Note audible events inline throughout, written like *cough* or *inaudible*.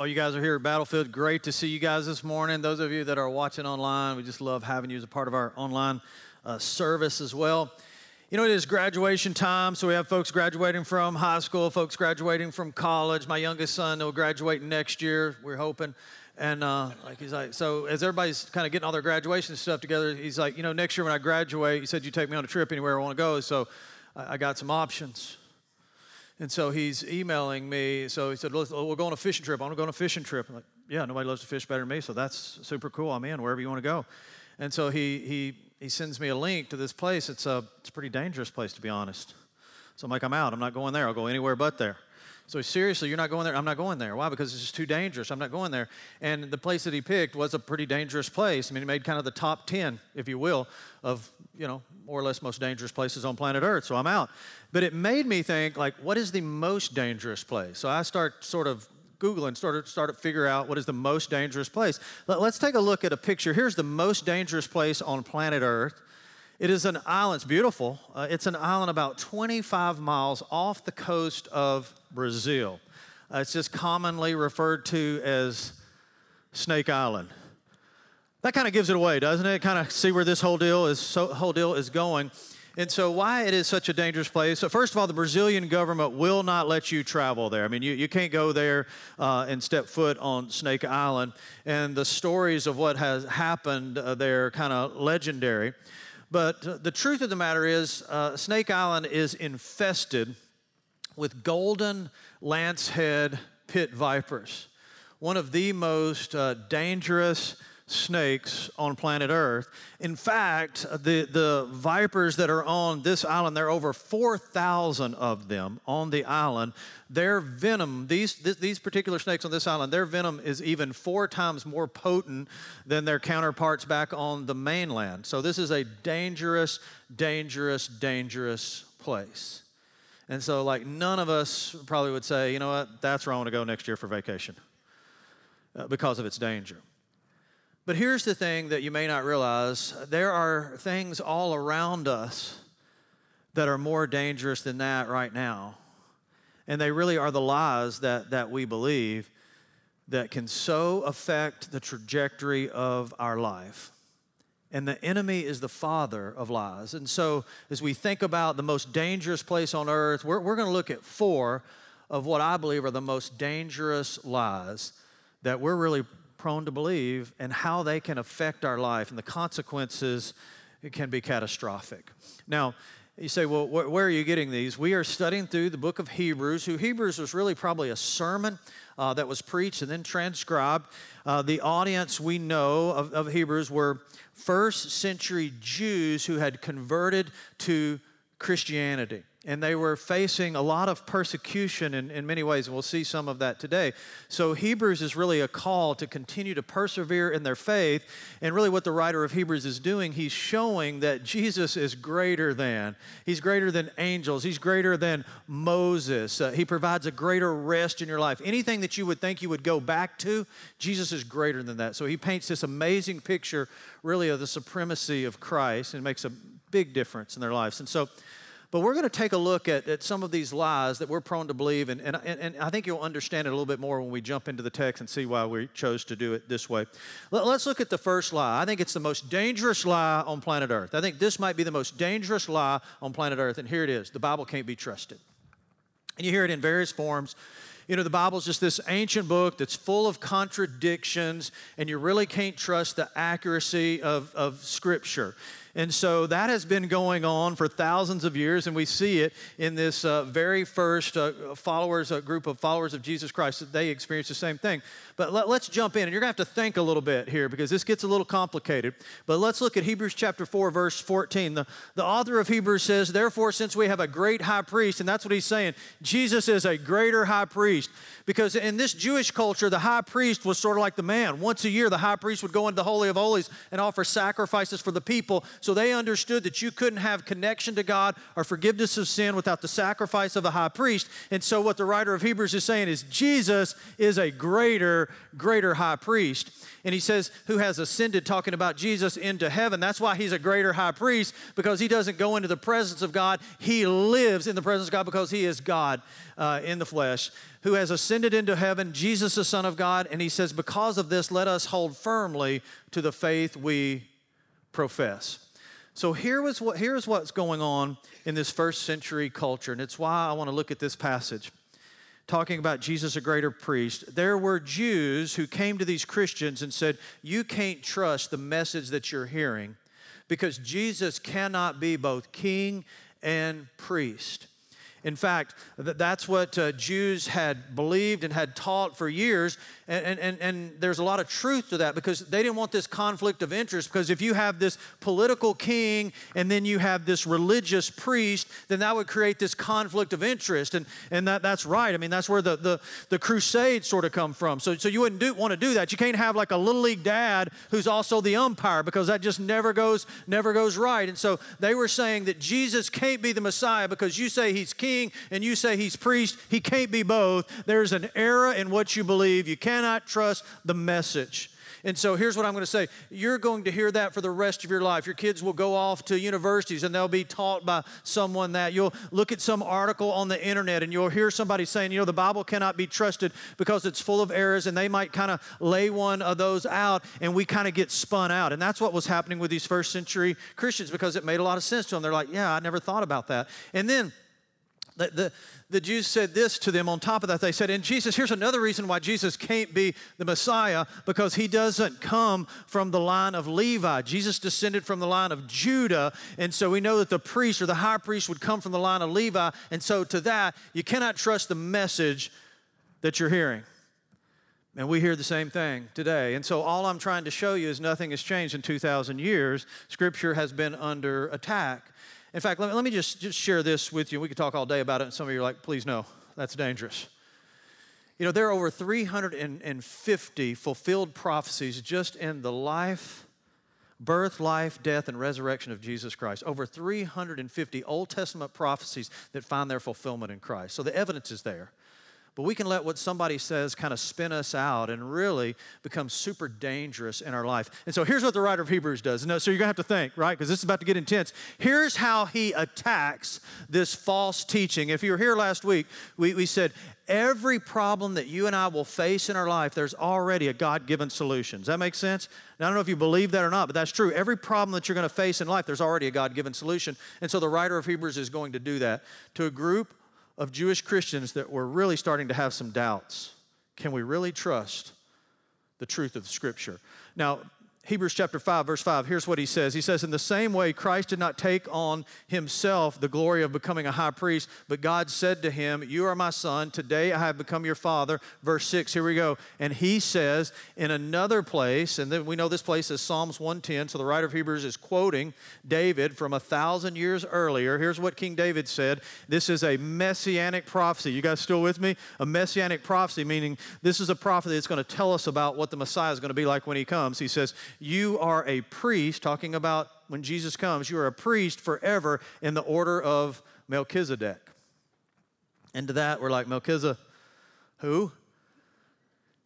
Oh, you guys are here at Battlefield. Great to see you guys this morning. Those of you that are watching online, we just love having you as a part of our online uh, service as well. You know, it is graduation time, so we have folks graduating from high school, folks graduating from college. My youngest son will graduate next year, we're hoping. And uh, like he's like, so as everybody's kind of getting all their graduation stuff together, he's like, you know, next year when I graduate, you said you take me on a trip anywhere I want to go, so I, I got some options. And so he's emailing me. So he said, oh, we're going on a fishing trip. I want to go on a fishing trip. I'm like, yeah, nobody loves to fish better than me, so that's super cool. I'm in wherever you want to go. And so he, he, he sends me a link to this place. It's a, it's a pretty dangerous place, to be honest. So I'm like, I'm out. I'm not going there. I'll go anywhere but there. So seriously, you're not going there? I'm not going there. Why? Because it's just too dangerous. I'm not going there. And the place that he picked was a pretty dangerous place. I mean, he made kind of the top 10, if you will, of, you know, more or less most dangerous places on planet Earth. So I'm out. But it made me think, like, what is the most dangerous place? So I start sort of Googling, started started to figure out what is the most dangerous place. Let, us take a look at a picture. Here's the most dangerous place on planet Earth. It is an island. It's beautiful. Uh, it's an island about 25 miles off the coast of Brazil. Uh, it's just commonly referred to as Snake Island. That kind of gives it away, doesn't it? Kind of see where this whole deal is so, whole deal is going. And so, why it is such a dangerous place? So, first of all, the Brazilian government will not let you travel there. I mean, you, you can't go there uh, and step foot on Snake Island. And the stories of what has happened uh, there kind of legendary. But uh, the truth of the matter is, uh, Snake Island is infested with golden lancehead pit vipers, one of the most uh, dangerous snakes on planet Earth. In fact, the, the vipers that are on this island, there are over 4,000 of them on the island. Their venom, these, these particular snakes on this island, their venom is even four times more potent than their counterparts back on the mainland. So, this is a dangerous, dangerous, dangerous place. And so, like, none of us probably would say, you know what, that's where I want to go next year for vacation uh, because of its danger. But here's the thing that you may not realize there are things all around us that are more dangerous than that right now. And they really are the lies that, that we believe that can so affect the trajectory of our life. And the enemy is the father of lies. And so, as we think about the most dangerous place on earth, we're, we're going to look at four of what I believe are the most dangerous lies that we're really prone to believe and how they can affect our life and the consequences can be catastrophic. Now, you say, well, wh- where are you getting these? We are studying through the book of Hebrews, who Hebrews was really probably a sermon uh, that was preached and then transcribed. Uh, the audience we know of, of Hebrews were first century Jews who had converted to Christianity and they were facing a lot of persecution in, in many ways, and we'll see some of that today. So, Hebrews is really a call to continue to persevere in their faith. And really, what the writer of Hebrews is doing, he's showing that Jesus is greater than. He's greater than angels, he's greater than Moses. Uh, he provides a greater rest in your life. Anything that you would think you would go back to, Jesus is greater than that. So, he paints this amazing picture, really, of the supremacy of Christ and makes a big difference in their lives. And so, but we're going to take a look at, at some of these lies that we're prone to believe, and, and, and I think you'll understand it a little bit more when we jump into the text and see why we chose to do it this way. Let, let's look at the first lie. I think it's the most dangerous lie on planet Earth. I think this might be the most dangerous lie on planet Earth, and here it is the Bible can't be trusted. And you hear it in various forms. You know, the Bible's just this ancient book that's full of contradictions, and you really can't trust the accuracy of, of Scripture. And so that has been going on for thousands of years, and we see it in this uh, very first uh, followers, uh, group of followers of Jesus Christ, that they experience the same thing. But let, us jump in, and you're going to have to think a little bit here because this gets a little complicated. But let's look at Hebrews chapter 4, verse 14. The, the author of Hebrews says, Therefore, since we have a great high priest, and that's what he's saying, Jesus is a greater high priest. Because in this Jewish culture, the high priest was sort of like the man. Once a year, the high priest would go into the Holy of Holies and offer sacrifices for the people So they understood that you couldn't have connection to God or forgiveness of sin without the sacrifice of the high priest. And so what the writer of Hebrews is saying is Jesus is a greater, greater high priest. And he says, who has ascended, talking about Jesus into heaven. That's why he's a greater high priest, because he doesn't go into the presence of God. He lives in the presence of God because he is God uh, in the flesh, who has ascended into heaven, Jesus, the Son of God. And he says, because of this, let us hold firmly to the faith we profess. So here was what, here's what's going on in this first century culture, and it's why I want to look at this passage talking about Jesus, a greater priest, there were Jews who came to these Christians and said, You can't trust the message that you're hearing because Jesus cannot be both king and priest. In fact, that's what uh, Jews had believed and had taught for years. And, and, and there's a lot of truth to that because they didn't want this conflict of interest. Because if you have this political king and then you have this religious priest, then that would create this conflict of interest. And, and that, that's right. I mean, that's where the, the, the crusades sort of come from. So, so you wouldn't do, want to do that. You can't have like a little league dad who's also the umpire because that just never goes, never goes right. And so they were saying that Jesus can't be the Messiah because you say he's king and you say he's priest. He can't be both. There's an error in what you believe. You cannot trust the message. And so here's what I'm going to say. You're going to hear that for the rest of your life. Your kids will go off to universities and they'll be taught by someone that. You'll look at some article on the internet and you'll hear somebody saying, you know, the Bible cannot be trusted because it's full of errors, and they might kind of lay one of those out, and we kind of get spun out. And that's what was happening with these first century Christians because it made a lot of sense to them. They're like, yeah, I never thought about that. And then the, the, the, Jews said this to them on top of that. They said, And Jesus, here's another reason why Jesus can't be the Messiah, because he doesn't come from the line of Levi. Jesus descended from the line of Judah. And so we know that the priest or the high priest would come from the line of Levi. And so to that, you cannot trust the message that you're hearing. And we hear the same thing today. And so all I'm trying to show you is nothing has changed in 2,000 years. Scripture has been under attack. In fact, let me, let me just, just share this with you. We could talk all day about it, and some of you are like, please no, that's dangerous. You know, there are over 350 fulfilled prophecies just in the life, birth, life, death, and resurrection of Jesus Christ. Over 350 Old Testament prophecies that find their fulfillment in Christ. So the evidence is there. But we can let what somebody says kind of spin us out and really become super dangerous in our life. And so here's what the writer of Hebrews does. No, so you're going to have to think, right? Because this is about to get intense. Here's how he attacks this false teaching. If you were here last week, we, we said every problem that you and I will face in our life, there's already a God given solution. Does that make sense? Now, I don't know if you believe that or not, but that's true. Every problem that you're going to face in life, there's already a God given solution. And so the writer of Hebrews is going to do that to a group of Jewish Christians that were really starting to have some doubts. Can we really trust the truth of Scripture? Now, Hebrews chapter 5, verse 5, here's what he says. He says, In the same way, Christ did not take on himself the glory of becoming a high priest, but God said to him, You are my son. Today I have become your father. Verse 6, here we go. And he says in another place, and then we know this place is Psalms 110, so the writer of Hebrews is quoting David from a thousand years earlier. Here's what King David said. This is a messianic prophecy. You guys still with me? A messianic prophecy, meaning this is a prophecy that's going to tell us about what the Messiah is going to be like when he comes. He says, you are a priest, talking about when Jesus comes, you are a priest forever in the order of Melchizedek. And to that, we're like, Melchizedek, who?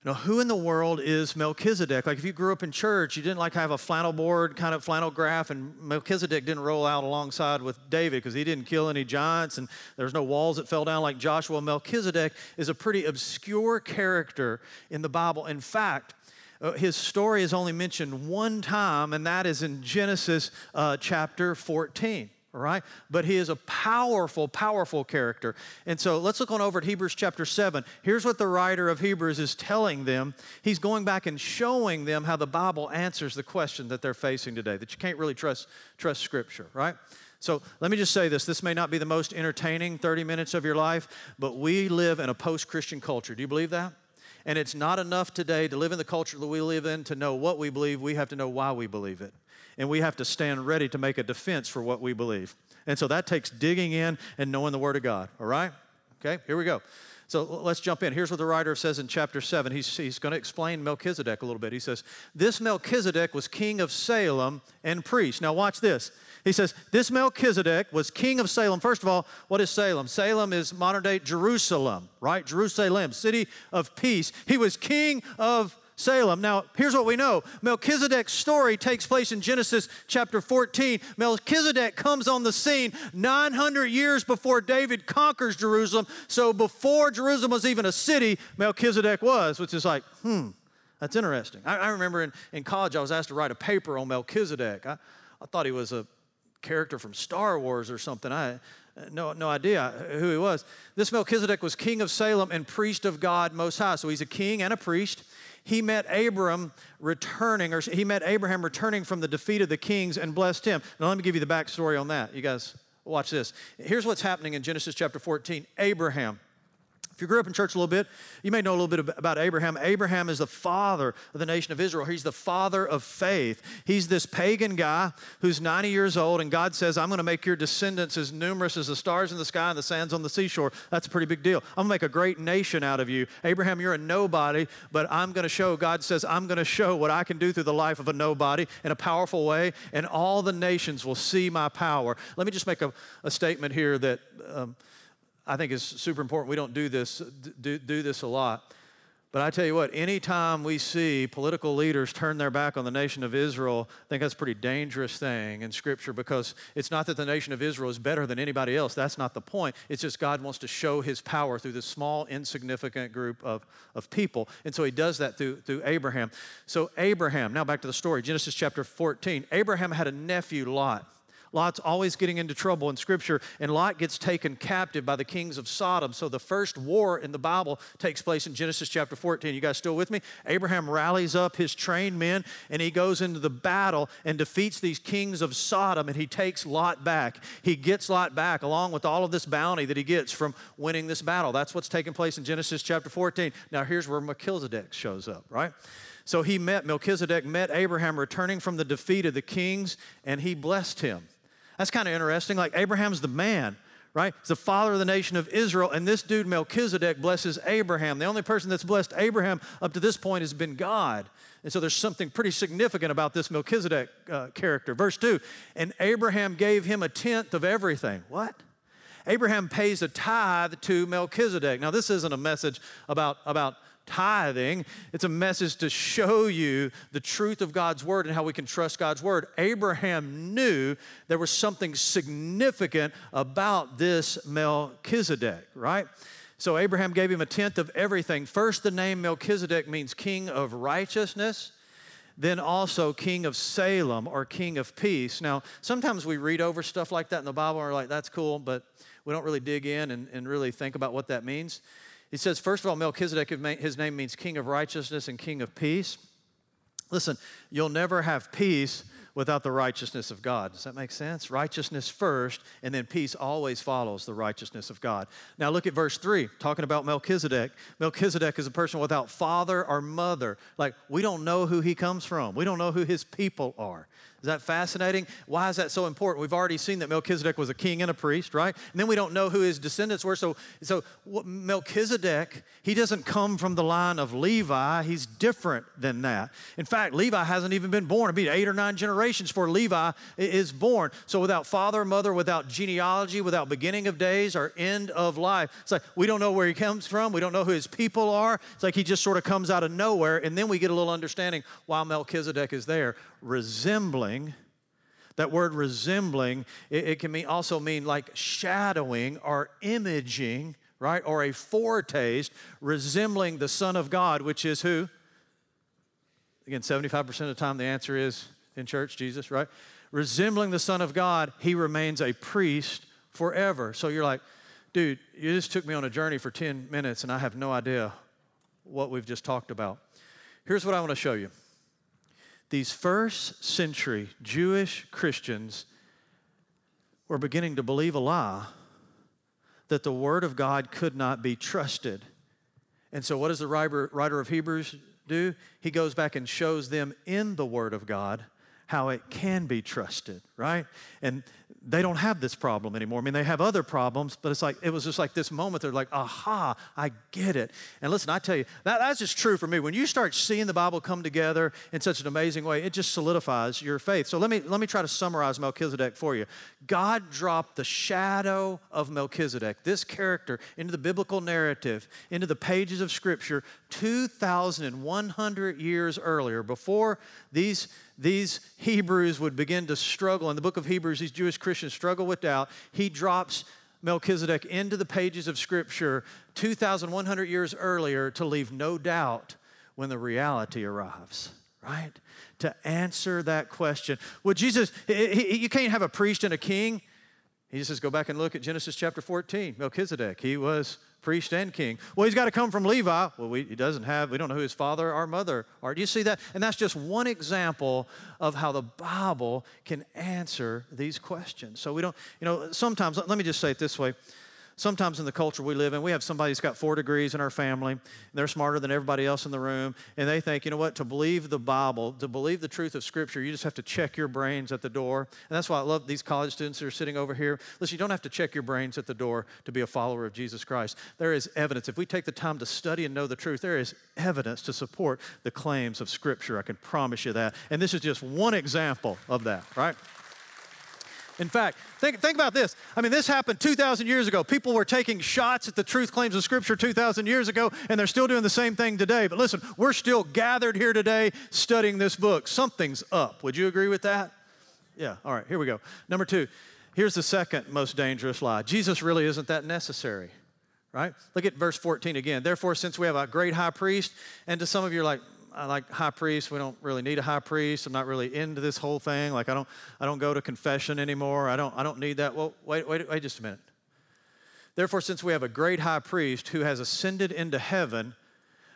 You know, who in the world is Melchizedek? Like if you grew up in church, you didn't like have a flannel board, kind of flannel graph, and Melchizedek didn't roll out alongside with David because he didn't kill any giants and there's no walls that fell down like Joshua. Melchizedek is a pretty obscure character in the Bible. In fact, uh, his story is only mentioned one time, and that is in Genesis uh, chapter 14. All right? But he is a powerful, powerful character. And so let's look on over at Hebrews chapter 7. Here's what the writer of Hebrews is telling them. He's going back and showing them how the Bible answers the question that they're facing today, that you can't really trust, trust Scripture, right? So let me just say this this may not be the most entertaining 30 minutes of your life, but we live in a post Christian culture. Do you believe that? And it's not enough today to live in the culture that we live in to know what we believe. We have to know why we believe it. And we have to stand ready to make a defense for what we believe. And so that takes digging in and knowing the Word of God, all right? Okay, here we go. So let's jump in. Here's what the writer says in chapter 7. He's, he's going to explain Melchizedek a little bit. He says, This Melchizedek was king of Salem and priest. Now, watch this. He says, This Melchizedek was king of Salem. First of all, what is Salem? Salem is modern day Jerusalem, right? Jerusalem, city of peace. He was king of Salem. Now, here's what we know Melchizedek's story takes place in Genesis chapter 14. Melchizedek comes on the scene 900 years before David conquers Jerusalem. So, before Jerusalem was even a city, Melchizedek was, which is like, hmm, that's interesting. I, I remember in, in college, I was asked to write a paper on Melchizedek. I, I thought he was a character from Star Wars or something. I no, no idea who he was. This Melchizedek was king of Salem and priest of God Most High. So he's a king and a priest he met Abram returning, or he met Abraham returning from the defeat of the kings and blessed him. Now, let me give you the backstory on that. You guys, watch this. Here's what's happening in Genesis chapter 14 Abraham you grew up in church a little bit, you may know a little bit about Abraham. Abraham is the father of the nation of Israel. He's the father of faith. He's this pagan guy who's 90 years old, and God says, I'm going to make your descendants as numerous as the stars in the sky and the sands on the seashore. That's a pretty big deal. I'm going to make a great nation out of you. Abraham, you're a nobody, but I'm going to show, God says, I'm going to show what I can do through the life of a nobody in a powerful way, and all the nations will see my power. Let me just make a, a statement here that. Um, I think is super important. We don't do this, do, do this a lot. But I tell you what, anytime we see political leaders turn their back on the nation of Israel, I think that's a pretty dangerous thing in Scripture because it's not that the nation of Israel is better than anybody else. That's not the point. It's just God wants to show his power through this small, insignificant group of, of people. And so he does that through, through Abraham. So, Abraham, now back to the story Genesis chapter 14. Abraham had a nephew, Lot. Lot's always getting into trouble in Scripture, and Lot gets taken captive by the kings of Sodom. So the first war in the Bible takes place in Genesis chapter 14. You guys still with me? Abraham rallies up his trained men, and he goes into the battle and defeats these kings of Sodom, and he takes Lot back. He gets Lot back along with all of this bounty that he gets from winning this battle. That's what's taking place in Genesis chapter 14. Now here's where Melchizedek shows up, right? So he met, Melchizedek met Abraham returning from the defeat of the kings, and he blessed him. That's kind of interesting. Like Abraham's the man, right? He's the father of the nation of Israel, and this dude Melchizedek blesses Abraham. The only person that's blessed Abraham up to this point has been God. And so there's something pretty significant about this Melchizedek uh, character. Verse 2 And Abraham gave him a tenth of everything. What? Abraham pays a tithe to Melchizedek. Now, this isn't a message about, about tithing. It's a message to show you the truth of God's word and how we can trust God's word. Abraham knew there was something significant about this Melchizedek, right? So Abraham gave him a tenth of everything. First, the name Melchizedek means king of righteousness then also king of Salem or king of peace. Now, sometimes we read over stuff like that in the Bible and we're like, that's cool, but we don't really dig in and, and really think about what that means. He says, first of all, Melchizedek, his name means king of righteousness and king of peace. Listen, you'll never have peace without the righteousness of God. Does that make sense? Righteousness first, and then peace always follows the righteousness of God. Now look at verse 3, talking about Melchizedek. Melchizedek is a person without father or mother. Like, we don't know who he comes from, we don't know who his people are. Is that fascinating? Why is that so important? We've already seen that Melchizedek was a king and a priest, right? And then we don't know who his descendants were. So, so Melchizedek, he doesn't come from the line of Levi. He's different than that. In fact, Levi hasn't even been born. It'll be eight or nine generations before Levi is born. So without father, mother, without genealogy, without beginning of days or end of life, it's like we don't know where he comes from. We don't know who his people are. It's like he just sort of comes out of nowhere. And then we get a little understanding why Melchizedek is there resembling. That word resembling, it, it can mean, also mean like shadowing or imaging, right? Or a foretaste, resembling the Son of God, which is who? Again, 75% of the time the answer is in church, Jesus, right? Resembling the Son of God, he remains a priest forever. So you're like, dude, you just took me on a journey for 10 minutes and I have no idea what we've just talked about. Here's what I want to show you these first century Jewish Christians were beginning to believe a lie that the Word of God could not be trusted. And so, what does the writer of Hebrews do? He goes back and shows them in the Word of God how it can be trusted, right? And they don't have this problem anymore. I mean, they have other problems, but it's like, it was just like this moment, they're like, aha, I get it. And listen, I tell you, that, that's just true for me. When you start seeing the Bible come together in such an amazing way, it just solidifies your faith. So let me, let me try to summarize Melchizedek for you. God dropped the shadow of Melchizedek, this character, into the biblical narrative, into the pages of Scripture 2,100 years earlier, before these these Hebrews would begin to struggle. In the book of Hebrews, these Jewish Christians struggle with doubt. He drops Melchizedek into the pages of Scripture 2,100 years earlier to leave no doubt when the reality arrives, right? To answer that question. Well, Jesus, you can't have a priest and a king. He says, go back and look at Genesis chapter 14. Melchizedek, he was priest and king. Well, he's got to come from Levi. Well, we, he doesn't have, we don't know who his father or mother are. Do you see that? And that's just one example of how the Bible can answer these questions. So we don't, you know, sometimes, let me just say it this way sometimes in the culture we live in, we have somebody who's got four degrees in our family. they're smarter than everybody else in the room. And they think, you know what, to believe the Bible, to believe the truth of Scripture, you just have to check your brains at the door. And that's why I love these college students that are sitting over here. Listen, you don't have to check your brains at the door to be a follower of Jesus Christ. There is evidence. If we take the time to study and know the truth, there is evidence to support the claims of Scripture. I can promise you that. And this is just one example of that, right? In fact, think, think about this. I mean, this happened 2,000 years ago. People were taking shots at the truth claims of Scripture 2,000 years ago, and they're still doing the same thing today. But listen, we're still gathered here today studying this book. Something's up. Would you agree with that? Yeah, all right, here we go. Number two, here's the second most dangerous lie Jesus really isn't that necessary right? Look at verse 14 again. Therefore, since we have a great high priest, and to some of you are like, I like high priests. We don't really need a high priest. I'm not really into this whole thing. Like I don't, I don't go to confession anymore. I don't, I don't need that. Well, wait, wait, wait just a minute. Therefore, since we have a great high priest who has ascended into heaven,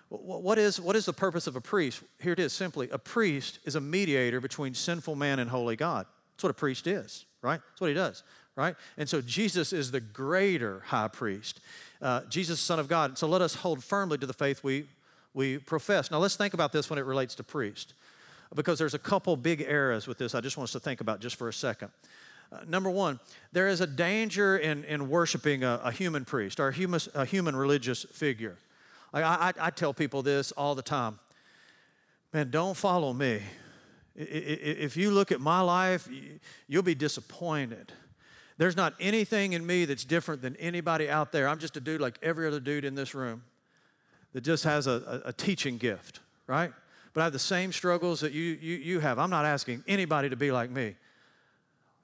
what is, what is the purpose of a priest? Here it is simply a priest is a mediator between sinful man and holy God. That's what a priest is, right? That's what he does, right? And so Jesus is the greater high priest. Uh, Jesus, Son of God. So let us hold firmly to the faith we we profess. Now, let's think about this when it relates to priest, because there's a couple big errors with this I just want us to think about just for a second. Uh, number one, there is a danger in, in worshiping a, a human priest or a human, a human religious figure. I, I, I tell people this all the time man, don't follow me. If you look at my life, you'll be disappointed. There's not anything in me that's different than anybody out there. I'm just a dude like every other dude in this room that just has a, a, a teaching gift, right? But I have the same struggles that you, you, you have. I'm not asking anybody to be like me.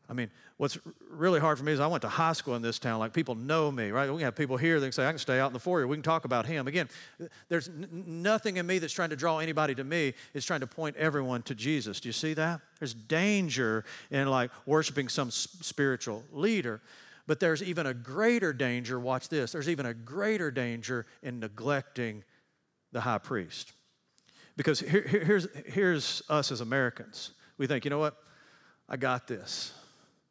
I mean, what's really hard for me is I went to high school in this town. Like people know me, right? We have people here that can say, I can stay out in the foyer. We can talk about him. Again, there's n- nothing in me that's trying to draw anybody to me. It's trying to point everyone to Jesus. Do you see that? There's danger in like worshiping some spiritual leader. But there's even a greater danger, watch this, there's even a greater danger in neglecting the high priest. Because here, here's, here's us as Americans. We think, you know what? I got this.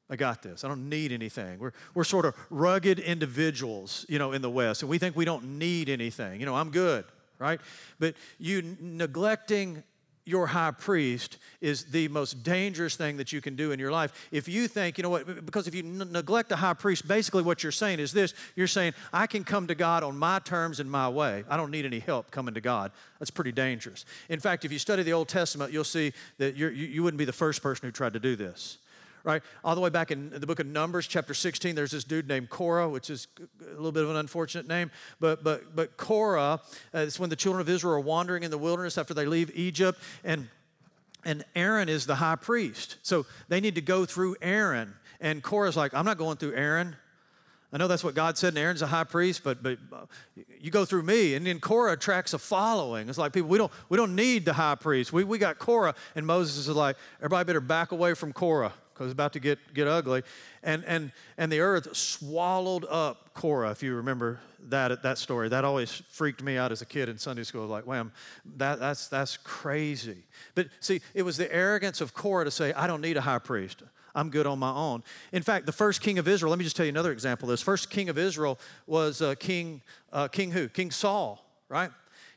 I got this. I don't need anything. We're, we're sort of rugged individuals, you know, in the West, and we think we don't need anything. You know, I'm good, right? But you neglecting your high priest is the most dangerous thing that you can do in your life. If you think, you know what, because if you n- neglect a high priest, basically what you're saying is this you're saying, I can come to God on my terms and my way. I don't need any help coming to God. That's pretty dangerous. In fact, if you study the Old Testament, you'll see that you you wouldn't be the first person who tried to do this right? All the way back in the book of Numbers, chapter 16, there's this dude named Korah, which is a little bit of an unfortunate name. But, but, but Korah, uh, it's when the children of Israel are wandering in the wilderness after they leave Egypt, and, and Aaron is the high priest. So they need to go through Aaron. And Korah's like, I'm not going through Aaron. I know that's what God said, and Aaron's a high priest, but, but uh, you go through me. And then Korah attracts a following. It's like people, we don't, we don't need the high priest. We, we got Korah. And Moses is like, everybody better back away from Korah because it's about to get, get ugly. And, and, and the earth swallowed up Korah, if you remember that, that story. That always freaked me out as a kid in Sunday school. Like, wham, that, that's, that's crazy. But see, it was the arrogance of Korah to say, I don't need a high priest. I'm good on my own. In fact, the first king of Israel, let me just tell you another example of this. First king of Israel was uh, King, uh, King who? King Saul, right?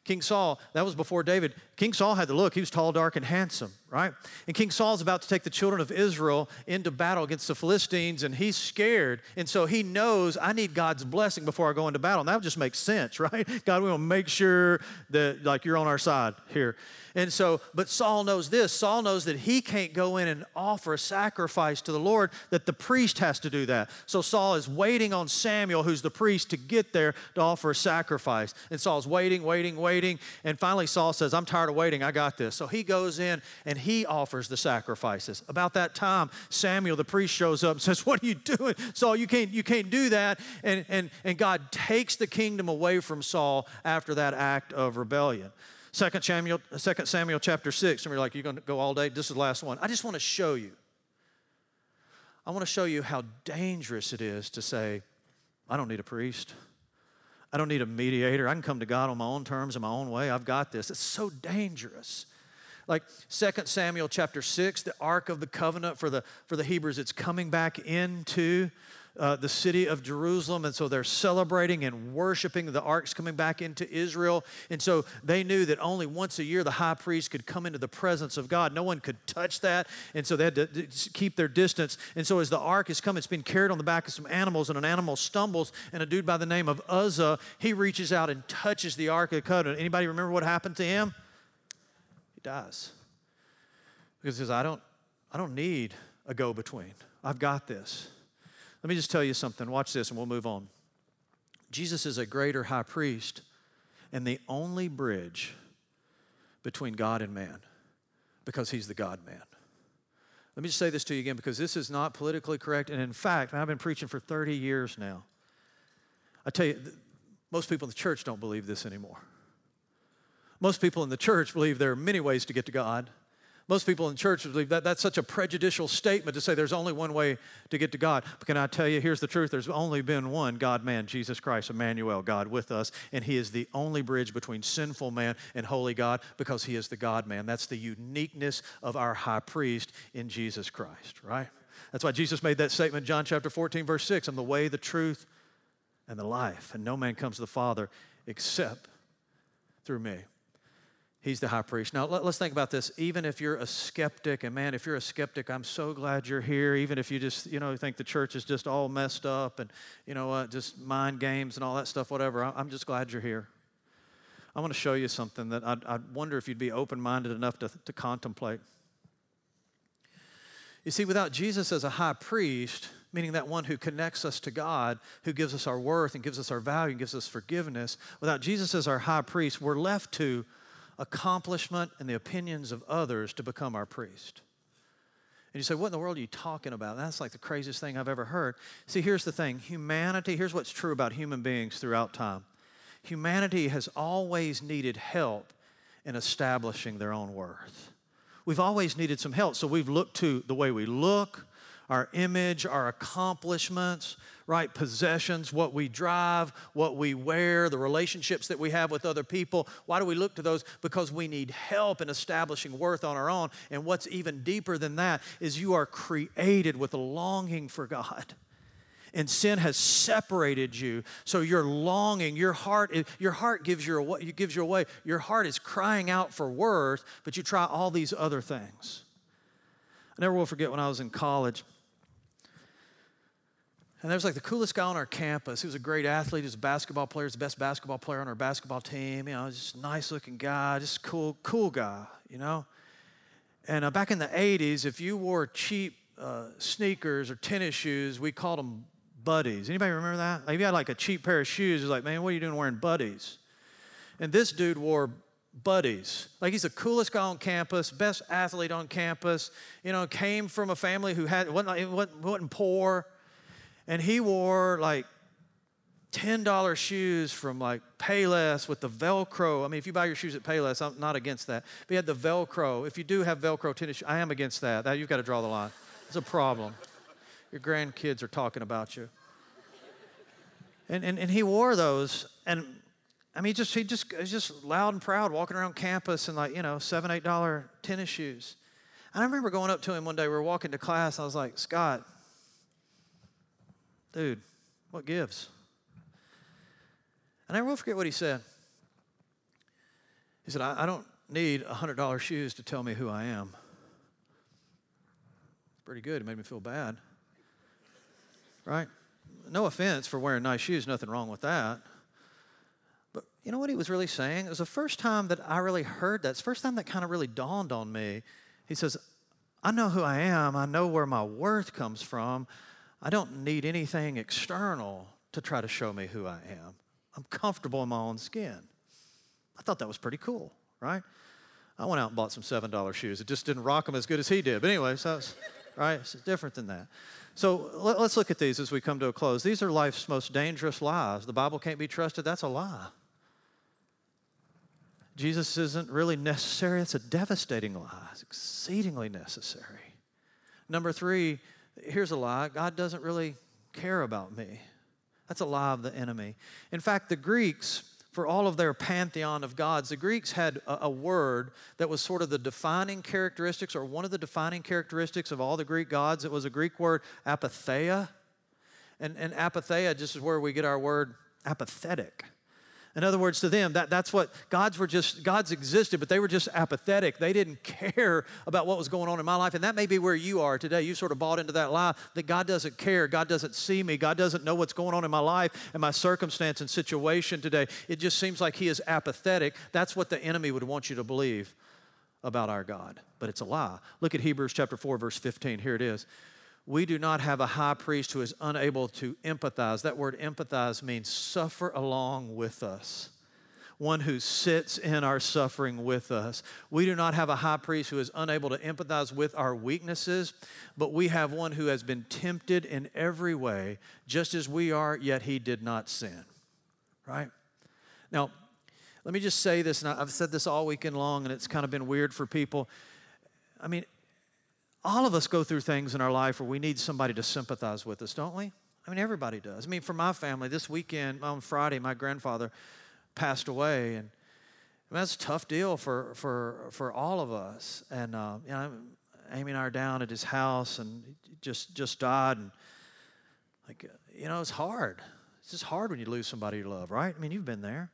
King Saul, that was before David. King Saul had the look. He was tall, dark, and handsome, right? And King Saul's about to take the children of Israel into battle against the Philistines, and he's scared. And so he knows I need God's blessing before I go into battle. And that just makes sense, *laughs* right? God, we want to make sure that like you're on our side here. And so, but Saul knows this. Saul knows that he can't go in and offer a sacrifice to the Lord, that the priest has to do that. So Saul is waiting on Samuel, who's the priest, to get there to offer a sacrifice. And Saul's waiting, waiting, waiting. And finally, Saul says, I'm tired of waiting. I got this. So he goes in and he offers the sacrifices. About that time, Samuel, the priest, shows up and says, What are you doing? Saul, you can't, you can't do that. And, and, and God takes the kingdom away from Saul after that act of rebellion. Second Samuel, 2 Samuel chapter 6, and we're like, you're going to go all day? This is the last one. I just want to show you. I want to show you how dangerous it is to say, I don't need a priest. I don't need a mediator. I can come to God on my own terms in my own way. I've got this. It's so dangerous. Like 2 Samuel chapter 6, the Ark of the Covenant for the, for the Hebrews, it's coming back into uh, the city of Jerusalem. And so they're celebrating and worshiping. The ark's coming back into Israel. And so they knew that only once a year the high priest could come into the presence of God. No one could touch that. And so they had to keep their distance. And so as the ark is coming, it's been carried on the back of some animals, and an animal stumbles, and a dude by the name of Uzzah, he reaches out and touches the ark of the covenant. Anybody remember what happened to him? He dies. Because he says, I don't, I don't need a go between. I've got this. Let me just tell you something. Watch this and we'll move on. Jesus is a greater high priest and the only bridge between God and man because he's the God man. Let me just say this to you again because this is not politically correct. And in fact, I've been preaching for 30 years now. I tell you, most people in the church don't believe this anymore. Most people in the church believe there are many ways to get to God. Most people in church believe that that's such a prejudicial statement to say there's only one way to get to God. But can I tell you, here's the truth there's only been one God man, Jesus Christ, Emmanuel, God with us, and He is the only bridge between sinful man and holy God because He is the God man. That's the uniqueness of our high priest in Jesus Christ, right? That's why Jesus made that statement, John chapter 14, verse 6 I'm the way, the truth, and the life, and no man comes to the Father except through me. He's the high priest. Now, let, us think about this. Even if you're a skeptic, and man, if you're a skeptic, I'm so glad you're here. Even if you just, you know, think the church is just all messed up and, you know, uh, just mind games and all that stuff, whatever, I'm just glad you're here. I want to show you something that I'd, I'd wonder if you'd be open minded enough to, to contemplate. You see, without Jesus as a high priest, meaning that one who connects us to God, who gives us our worth and gives us our value and gives us forgiveness, without Jesus as our high priest, we're left to accomplishment and the opinions of others to become our priest. And you say, What in the world are you talking about? That's like the craziest thing I've ever heard. See, here's the thing humanity, here's what's true about human beings throughout time. Humanity has always needed help in establishing their own worth. We've always needed some help, so we've looked to the way we look, our image, our accomplishments, right? Possessions, what we drive, what we wear, the relationships that we have with other people. Why do we look to those? Because we need help in establishing worth on our own. And what's even deeper than that is you are created with a longing for God and sin has separated you so you're longing your heart your heart gives you away, gives you away your heart is crying out for worth but you try all these other things i never will forget when i was in college and there was like the coolest guy on our campus. He was a great athlete. He was a basketball player. He was the best basketball player on our basketball team. You know, just nice looking guy, just cool, cool guy, you know. And uh, back in the 80s, if you wore cheap uh, sneakers or tennis shoes, we called them buddies. Anybody remember that? Like if you had like a cheap pair of shoes, it was like, man, what are you doing wearing buddies? And this dude wore buddies. Like he's the coolest guy on campus, best athlete on campus. You know, came from a family who had wasn't, wasn't, wasn't poor and he wore like $10 shoes from like Payless with the Velcro. I mean, if you buy your shoes at Payless, I'm not against that. But he had the Velcro. If you do have Velcro tennis shoes, I am against that. that. You've got to draw the line. It's a problem. Your grandkids are talking about you. And, and, and he wore those, and I mean, he just, he just, he's just loud and proud walking around campus in like, you know, seven, eight dollar tennis shoes. And I remember going up to him one day, we were walking to class, I was like, Scott, dude, what gives? And I will forget what he said. He said, I, I don't need $100 shoes to tell me who I am. pretty good. It made me feel bad. Right? No offense for wearing nice shoes, nothing wrong with that. But you know what he was really saying? It was the first time that I really heard that. It's the first time that kind of really dawned on me. He says, I know who I am, I know where my worth comes from. I don't need anything external to try to show me who I am. I'm comfortable in my own skin. I thought that was pretty cool, right? I went out and bought some $7 shoes. It just didn't rock them as good as he did. But anyway, so it's, right? It's different than that. So let, us look at these as we come to a close. These are life's most dangerous lies. The Bible can't be trusted, that's a lie. Jesus isn't really necessary, it's a devastating lie. It's exceedingly necessary. Number three, here's a lie God doesn't really care about me. That's a lie of the enemy. In fact, the Greeks, for all of their pantheon of gods, the Greeks had a, a, word that was sort of the defining characteristics, or one of the defining characteristics of all the Greek gods. It was a Greek word, apatheia. And, and apatheia just is where we get our word apathetic. In other words, to them, that, that's what gods were just, gods existed, but they were just apathetic. They didn't *laughs* care about what was going on in my life. And that may be where you are today. You sort of bought into that lie that God doesn't care. God doesn't see me. God doesn't know what's going on in my life and my circumstance and situation today. It just seems like He is apathetic. That's what the enemy would want you to believe about our God. But it's a lie. Look at Hebrews chapter 4, verse 15. Here it is we do not have a high priest who is unable to empathize. That word empathize means suffer along with us. One who sits in our suffering with us. We do not have a high priest who is unable to empathize with our weaknesses, but we have one who has been tempted in every way, just as we are, yet he did not sin. Right? Now, let me just say this, and I've said this all weekend long, and it's kind of been weird for people. I mean, all of us go through things in our life where we need somebody to sympathize with us, don't we? I mean, everybody does. I mean, for my family, this weekend on Friday, my grandfather passed away, and I mean, that's a tough deal for for for all of us. And uh, you know, Amy and I are down at his house, and just just died, and like you know, it's hard. It's just hard when you lose somebody you love, right? I mean, you've been there.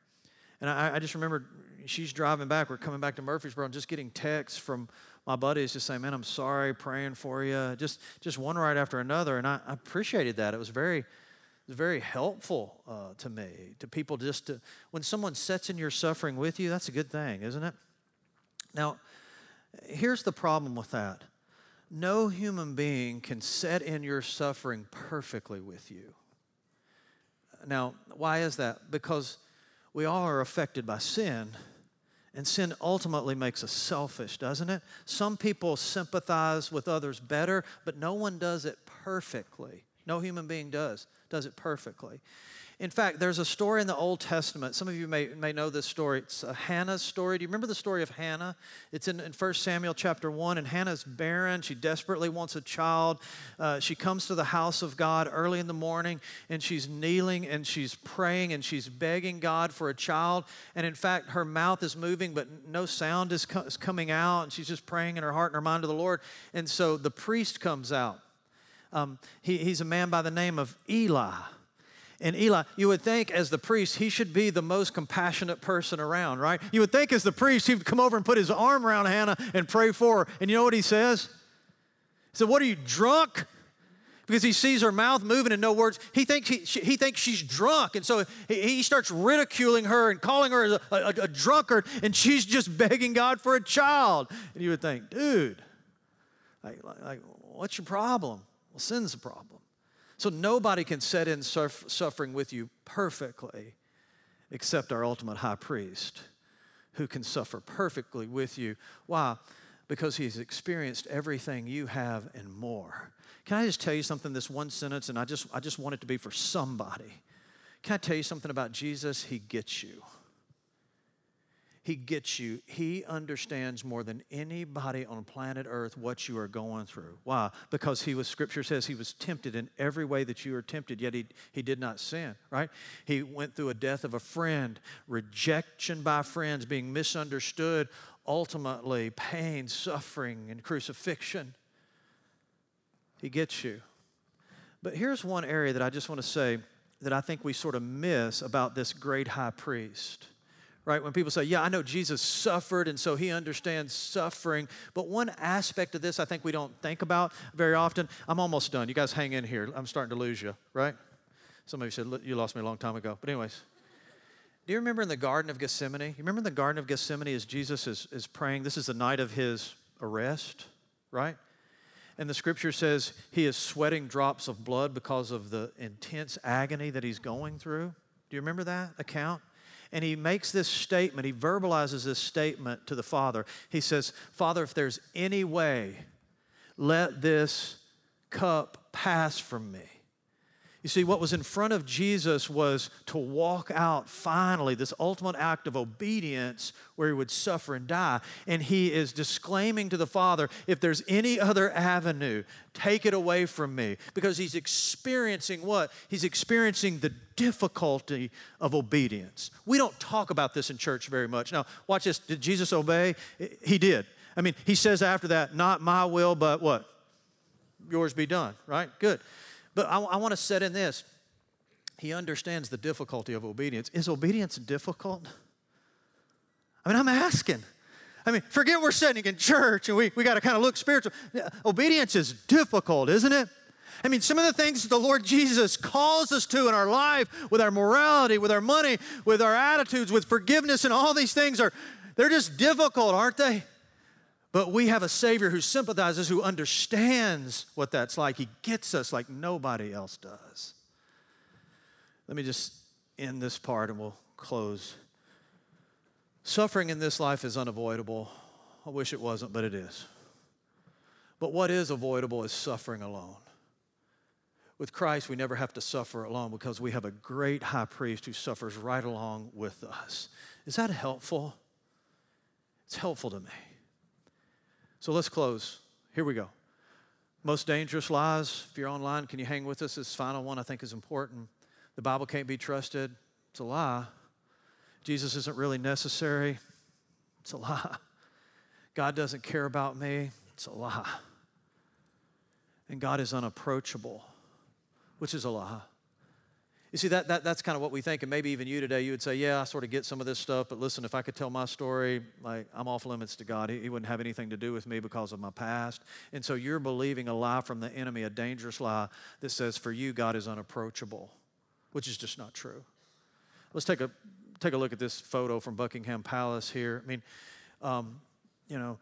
And I, I just remember she's driving back. We're coming back to Murfreesboro, and just getting texts from my buddies just saying, "Man, I'm sorry, praying for you." Just just one right after another, and I, I appreciated that. It was very it was very helpful uh, to me to people just to when someone sets in your suffering with you. That's a good thing, isn't it? Now, here's the problem with that. No human being can set in your suffering perfectly with you. Now, why is that? Because we all are affected by sin and sin ultimately makes us selfish, doesn't it? Some people sympathize with others better, but no one does it perfectly. No human being does, does it perfectly. In fact, there's a story in the Old Testament. Some of you may, may know this story. It's Hannah's story. Do you remember the story of Hannah? It's in, in 1 Samuel chapter 1, and Hannah's barren. She desperately wants a child. Uh, she comes to the house of God early in the morning, and she's kneeling and she's praying and she's begging God for a child. And in fact, her mouth is moving, but no sound is, co- is coming out, and she's just praying in her heart and her mind to the Lord. And so the priest comes out. Um, he, he's a man by the name of Eli. And Eli, you would think as the priest, he should be the most compassionate person around, right? You would think as the priest, he'd come over and put his arm around Hannah and pray for her. And you know what he says? He said, What are you, drunk? Because he sees her mouth moving and no words. He thinks, he, she, he thinks she's drunk. And so he, he starts ridiculing her and calling her a, a, a drunkard. And she's just *laughs* begging God for a child. And you would think, dude, like, like what's your problem? Well, sin's the problem. So nobody can set in suffering with you perfectly except our ultimate high priest who can suffer perfectly with you. Why? Because he's experienced everything you have and more. Can I just tell you something, this one sentence, and I just, I just want it to be for somebody. Can I tell you something about Jesus? He gets you. He gets you. He understands more than anybody on planet Earth what you are going through. Why? Because he was, Scripture says, he was tempted in every way that you are tempted, yet he, he did not sin, right? He went through a death of a friend, rejection by friends, being misunderstood, ultimately pain, suffering, and crucifixion. He gets you. But here's one area that I just want to say that I think we sort of miss about this great high priest right? When people say, Yeah, I know Jesus suffered, and so he understands suffering. But one aspect of this I think we don't think about very often. I'm almost done. You guys hang in here. I'm starting to lose you, right? Some of you said, You lost me a long time ago. But, anyways, do you remember in the Garden of Gethsemane? You remember in the Garden of Gethsemane as Jesus is, is praying? This is the night of his arrest, right? And the scripture says he is sweating drops of blood because of the intense agony that he's going through. Do you remember that account? And he makes this statement, he verbalizes this statement to the Father. He says, Father, if there's any way, let this cup pass from me. You see, what was in front of Jesus was to walk out finally this ultimate act of obedience where he would suffer and die. And he is disclaiming to the Father, if there's any other avenue, take it away from me. Because he's experiencing what? He's experiencing the difficulty of obedience. We don't talk about this in church very much. Now, watch this. Did Jesus obey? He did. I mean, he says after that, not my will, but what? Yours be done, right? Good. But I, I want to set in this. He understands the difficulty of obedience. Is obedience difficult? I mean, I'm asking. I mean, forget we're sitting in church and we, we got to kind of look spiritual. Obedience is difficult, isn't it? I mean, some of the things the Lord Jesus calls us to in our life with our morality, with our money, with our attitudes, with forgiveness, and all these things are, they're just difficult, aren't they? But we have a Savior who sympathizes, who understands what that's like. He gets us like nobody else does. Let me just end this part and we'll close. Suffering in this life is unavoidable. I wish it wasn't, but it is. But what is avoidable is suffering alone. With Christ, we never have to suffer alone because we have a great high priest who suffers right along with us. Is that helpful? It's helpful to me. So let's close. Here we go. Most dangerous lies. If you're online, can you hang with us? This final one I think is important. The Bible can't be trusted. It's a lie. Jesus isn't really necessary. It's a lie. God doesn't care about me. It's a lie. And God is unapproachable, which is a lie. You see, that, that, that's kind of what we think. And maybe even you today, you would say, Yeah, I sort of get some of this stuff, but listen, if I could tell my story, like I'm off limits to God. He, he wouldn't have anything to do with me because of my past. And so you're believing a lie from the enemy, a dangerous lie that says, For you, God is unapproachable, which is just not true. Let's take a, take a look at this photo from Buckingham Palace here. I mean, um, you know,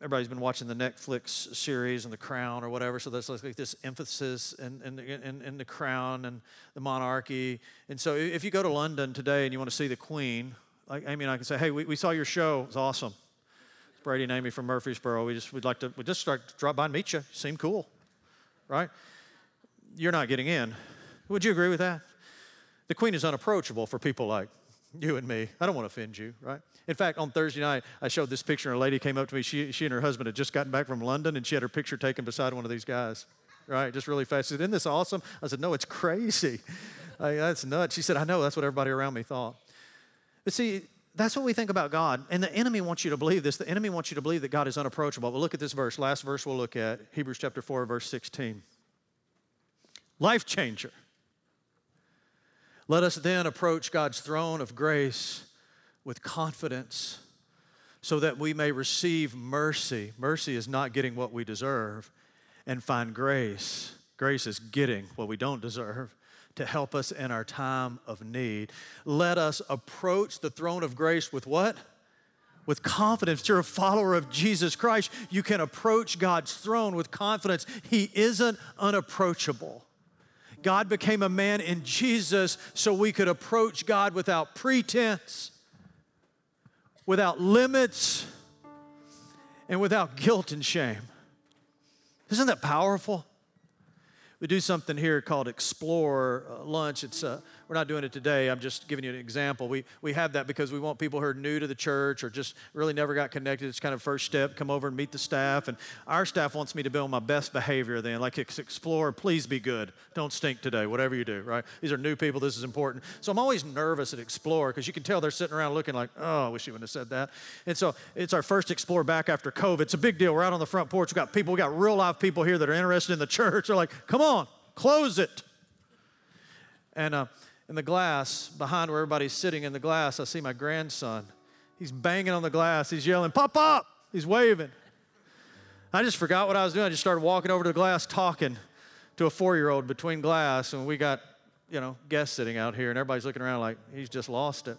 everybody's been watching the Netflix series and The Crown or whatever, so there's like this emphasis in, in, in, in, the crown and the monarchy. And so if you go to London today and you want to see the Queen, like I mean, I can say, hey, we, we saw your show, it's awesome. Brady and Amy from Murfreesboro, we just, we'd like to, we just start, drop by and meet you. you seem cool, right? You're not getting in. Would you agree with that? The Queen is unapproachable for people like *laughs* you and me. I don't want to offend you, right? In fact, on Thursday night, I showed this picture, and a lady came up to me. She, she and her husband had just gotten back from London, and she had her picture taken beside one of these guys, right? Just really fast. She said, Isn't this awesome? I said, No, it's crazy. *laughs* I, that's nuts. She said, I know. That's what everybody around me thought. But see, that's what we think about God. And the enemy wants you to believe this. The enemy wants you to believe that God is unapproachable. But look at this verse. Last verse we'll look at Hebrews chapter 4, verse 16. Life changer. Let us then approach God's throne of grace with confidence so that we may receive mercy. Mercy is not getting what we deserve, and find grace. Grace is getting what we don't deserve to help us in our time of need. Let us approach the throne of grace with what? With confidence. You're a follower of Jesus Christ. You can approach God's throne with confidence. He isn't unapproachable. God became a man in Jesus so we could approach God without pretense without limits, and without guilt and shame. Isn't that powerful? We do something here called Explore uh, Lunch. It's uh, we're not doing it today. I'm just giving you an example. We, we have that because we want people who are new to the church or just really never got connected. It's kind of first step, come over and meet the staff. And our staff wants me to build my best behavior then. Like explore, please be good. Don't stink today, whatever you do, right? These are new people. This is important. So I'm always nervous at Explore because you can tell they're sitting around looking like, oh, I wish you wouldn't have said that. And so it's our first Explore back after COVID. It's a big deal. We're out on the front porch. We've got people, we got real live people here that are interested in the church. They're like, come on, close it. And, uh, in the glass behind where everybody's sitting in the glass, I see my grandson. He's banging on the glass. He's yelling, Pop up! He's waving. I just forgot what I was doing. I just started walking over to the glass talking to a four year old between glass, and we got, you know, guests sitting out here, and everybody's looking around like he's just lost it.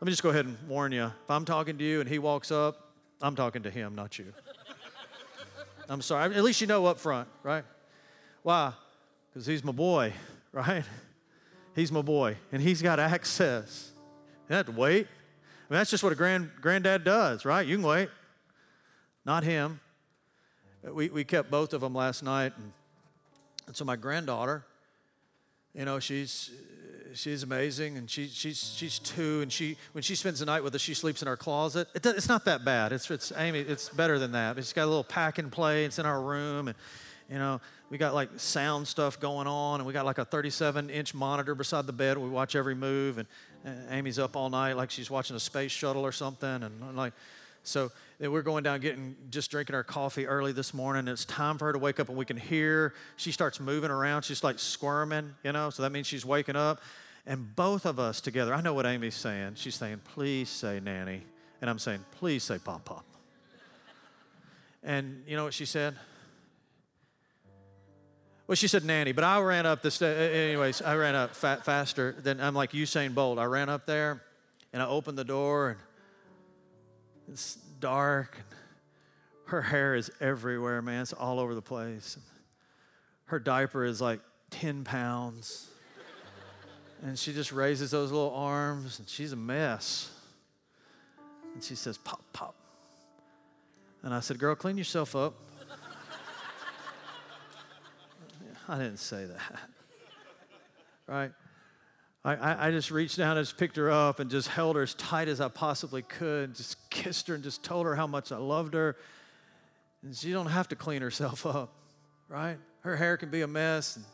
Let me just go ahead and warn you. If I'm talking to you and he walks up, I'm talking to him, not you. I'm sorry. At least you know up front, right? Why? Because he's my boy, *laughs* right? He's my boy, and he's got *laughs* access. You have to wait. I mean, that's just what a grand granddad does, right? You can wait. Not him. We, we kept both of them last night, and, and so my granddaughter, you know, she's she's amazing, and she, she's she's two, and she when she spends the night with us, she sleeps in our closet. It, it's not that bad. It's it's Amy. It's better than that. She's got a little pack and play. It's in our room, and you know, we got like sound stuff going on, and we got like a 37 inch monitor beside the bed. We watch every move, and, and Amy's up all night like she's watching a space shuttle or something, and like so we're going down getting just drinking our coffee early this morning. It's time for her to wake up and we can hear. She starts moving around. She's like squirming, you know, so that means she's waking up. And both of us together, I know what Amy's saying. She's saying, please say nanny. And I'm saying, please say pop pop. And you know what she said? Well, she said nanny, but I ran up the stairs. Anyways, I ran up fat, faster than I'm like Usain Bolt. I ran up there and I opened the door and it's dark. And her hair is everywhere, man. It's all over the place. Her diaper is like 10 pounds. And she just raises those little arms and she's a mess. And she says, Pop, pop. And I said, Girl, clean yourself up. *laughs* I didn't say that. *laughs* Right? I, I just reached down and just picked her up and just held her as tight as I possibly could, and just kissed her and just told her how much I loved her. And she don't have to clean herself up, right? Her hair can be a mess. And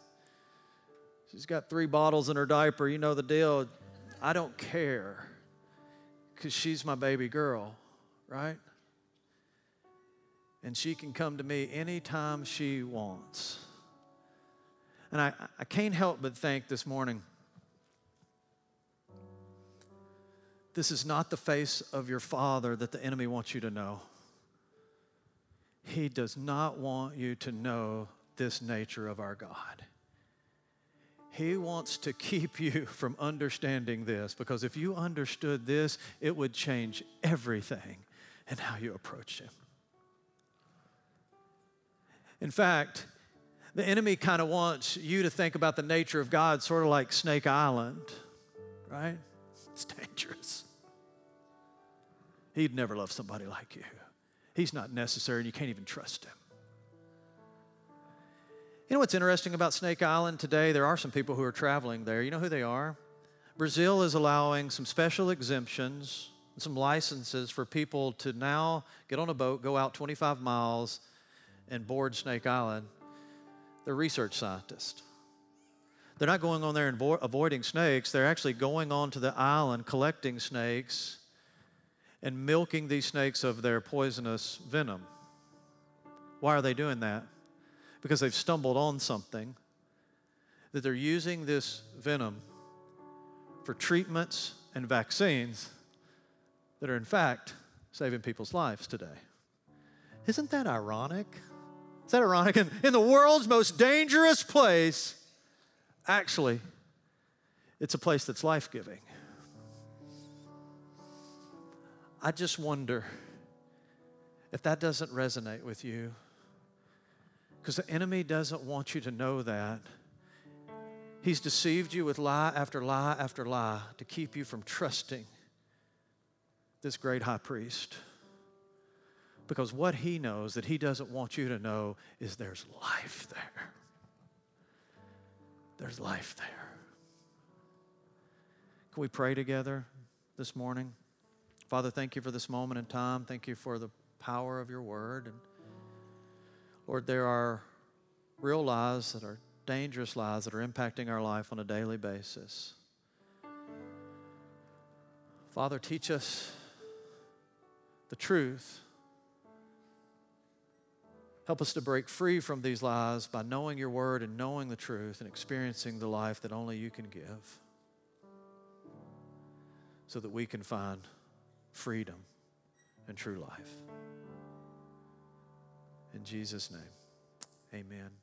She's got three bottles in her diaper. You know the deal. I don't care because she's my baby girl, right? And she can come to me anytime she wants. And I, I can't help but think this morning this is not the face of your father that the enemy wants you to know. He does not want you to know this nature of our God. He wants to keep you *laughs* from understanding this because if you understood this, it would change everything and how you approach Him. In fact, the enemy kind of wants you to think about the nature of God sort of like Snake Island, right? It's dangerous. He'd never love somebody like you. He's not necessary and you can't even trust him. You know what's interesting about Snake Island today? There are some people who are traveling there. You know who they are? Brazil is allowing some special exemptions, some licenses for people to now get on a boat, go out 25 miles, and board Snake Island. They're research scientists. They're not going on there and vo- avoiding snakes. They're actually going onto the island, collecting snakes, and milking these snakes of their poisonous venom. Why are they doing that? because they've stumbled on something, that they're using this venom for treatments and vaccines that are, in fact, saving people's lives today. Isn't that ironic? Is that ironic? In, in the world's most dangerous place, actually, it's a place that's life giving. I just wonder if that doesn't resonate with you. Because the enemy doesn't want you to know that. He's deceived you with lie after lie after lie to keep you from trusting this great high priest. Because what he knows that he doesn't want you to know is there's life there. There's life there. Can we pray together this morning? Father, thank you for this moment in time. Thank you for the power of your word. And Lord, there are real lies that are dangerous lies that are impacting our life on a daily basis. Father, teach us the truth. Help us to break free from these lies by knowing your word and knowing the truth and experiencing the life that only you can give so that we can find freedom and true life. In Jesus' name, amen.